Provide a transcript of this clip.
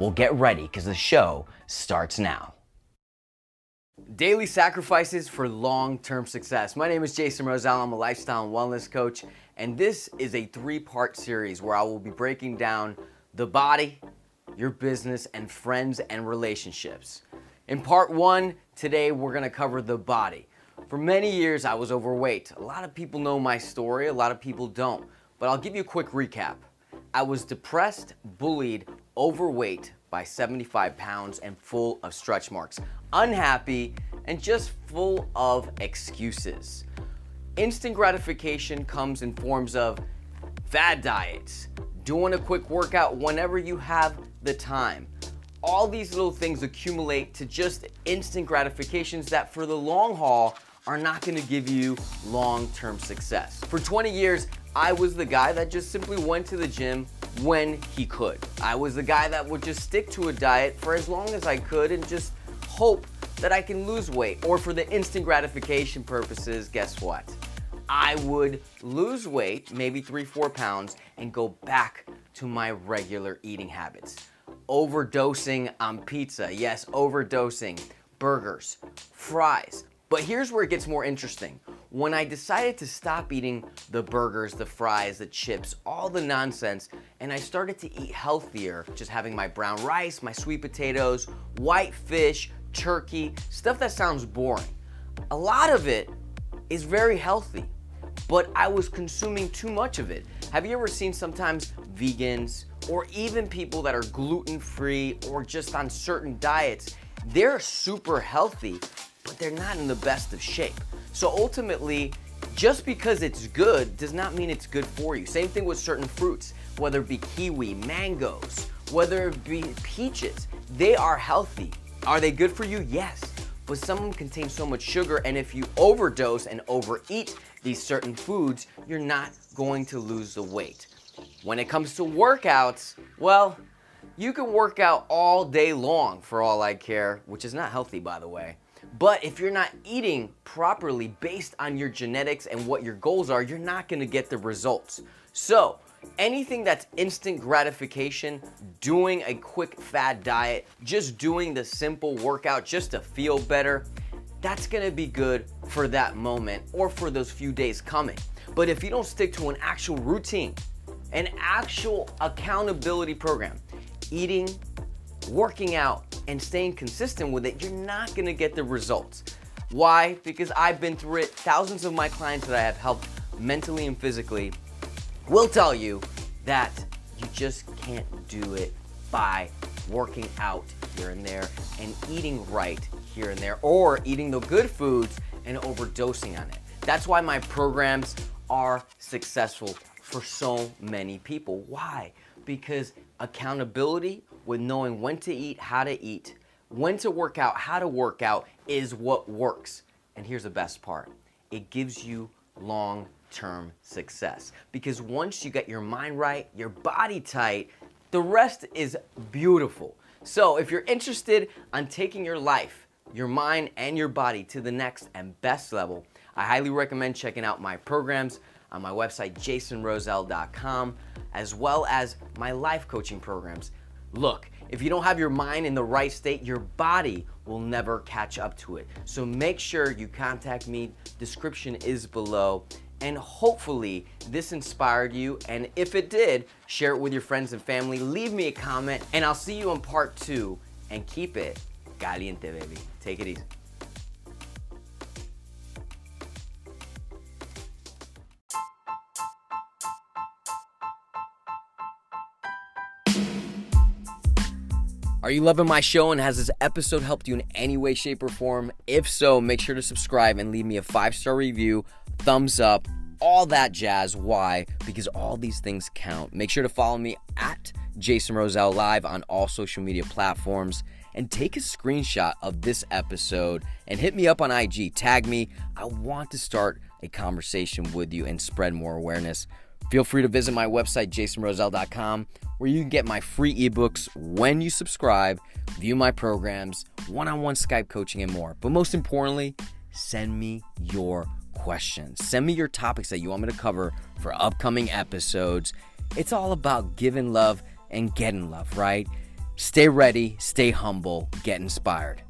Well, get ready because the show starts now. Daily sacrifices for long term success. My name is Jason Roselle. I'm a lifestyle and wellness coach, and this is a three part series where I will be breaking down the body, your business, and friends and relationships. In part one, today we're gonna cover the body. For many years, I was overweight. A lot of people know my story, a lot of people don't, but I'll give you a quick recap. I was depressed, bullied, overweight by 75 pounds, and full of stretch marks, unhappy, and just full of excuses. Instant gratification comes in forms of fad diets, doing a quick workout whenever you have the time. All these little things accumulate to just instant gratifications that for the long haul are not gonna give you long-term success. For 20 years, I was the guy that just simply went to the gym when he could. I was the guy that would just stick to a diet for as long as I could and just hope that I can lose weight. Or for the instant gratification purposes, guess what? I would lose weight, maybe three, four pounds, and go back to my regular eating habits. Overdosing on pizza. Yes, overdosing. Burgers, fries. But here's where it gets more interesting. When I decided to stop eating the burgers, the fries, the chips, all the nonsense, and I started to eat healthier, just having my brown rice, my sweet potatoes, white fish, turkey, stuff that sounds boring. A lot of it is very healthy, but I was consuming too much of it. Have you ever seen sometimes vegans or even people that are gluten free or just on certain diets? They're super healthy, but they're not in the best of shape. So ultimately, just because it's good does not mean it's good for you. Same thing with certain fruits, whether it be kiwi, mangoes, whether it be peaches, they are healthy. Are they good for you? Yes. But some of them contain so much sugar, and if you overdose and overeat these certain foods, you're not going to lose the weight. When it comes to workouts, well, you can work out all day long for all I care, which is not healthy, by the way. But if you're not eating properly based on your genetics and what your goals are, you're not gonna get the results. So, anything that's instant gratification, doing a quick fad diet, just doing the simple workout just to feel better, that's gonna be good for that moment or for those few days coming. But if you don't stick to an actual routine, an actual accountability program, eating, working out, and staying consistent with it, you're not gonna get the results. Why? Because I've been through it. Thousands of my clients that I have helped mentally and physically will tell you that you just can't do it by working out here and there and eating right here and there or eating the good foods and overdosing on it. That's why my programs are successful for so many people. Why? Because accountability with knowing when to eat, how to eat, when to work out, how to work out is what works. And here's the best part it gives you long term success. Because once you get your mind right, your body tight, the rest is beautiful. So if you're interested on taking your life, your mind, and your body to the next and best level, I highly recommend checking out my programs on my website, jasonroselle.com, as well as my life coaching programs. Look, if you don't have your mind in the right state, your body will never catch up to it. So make sure you contact me. Description is below. And hopefully this inspired you. And if it did, share it with your friends and family. Leave me a comment, and I'll see you in part two. And keep it caliente, baby. Take it easy. Are you loving my show and has this episode helped you in any way, shape, or form? If so, make sure to subscribe and leave me a five star review, thumbs up, all that jazz. Why? Because all these things count. Make sure to follow me at Jason Roselle Live on all social media platforms and take a screenshot of this episode and hit me up on IG. Tag me. I want to start a conversation with you and spread more awareness. Feel free to visit my website, jasonroselle.com, where you can get my free ebooks when you subscribe, view my programs, one on one Skype coaching, and more. But most importantly, send me your questions. Send me your topics that you want me to cover for upcoming episodes. It's all about giving love and getting love, right? Stay ready, stay humble, get inspired.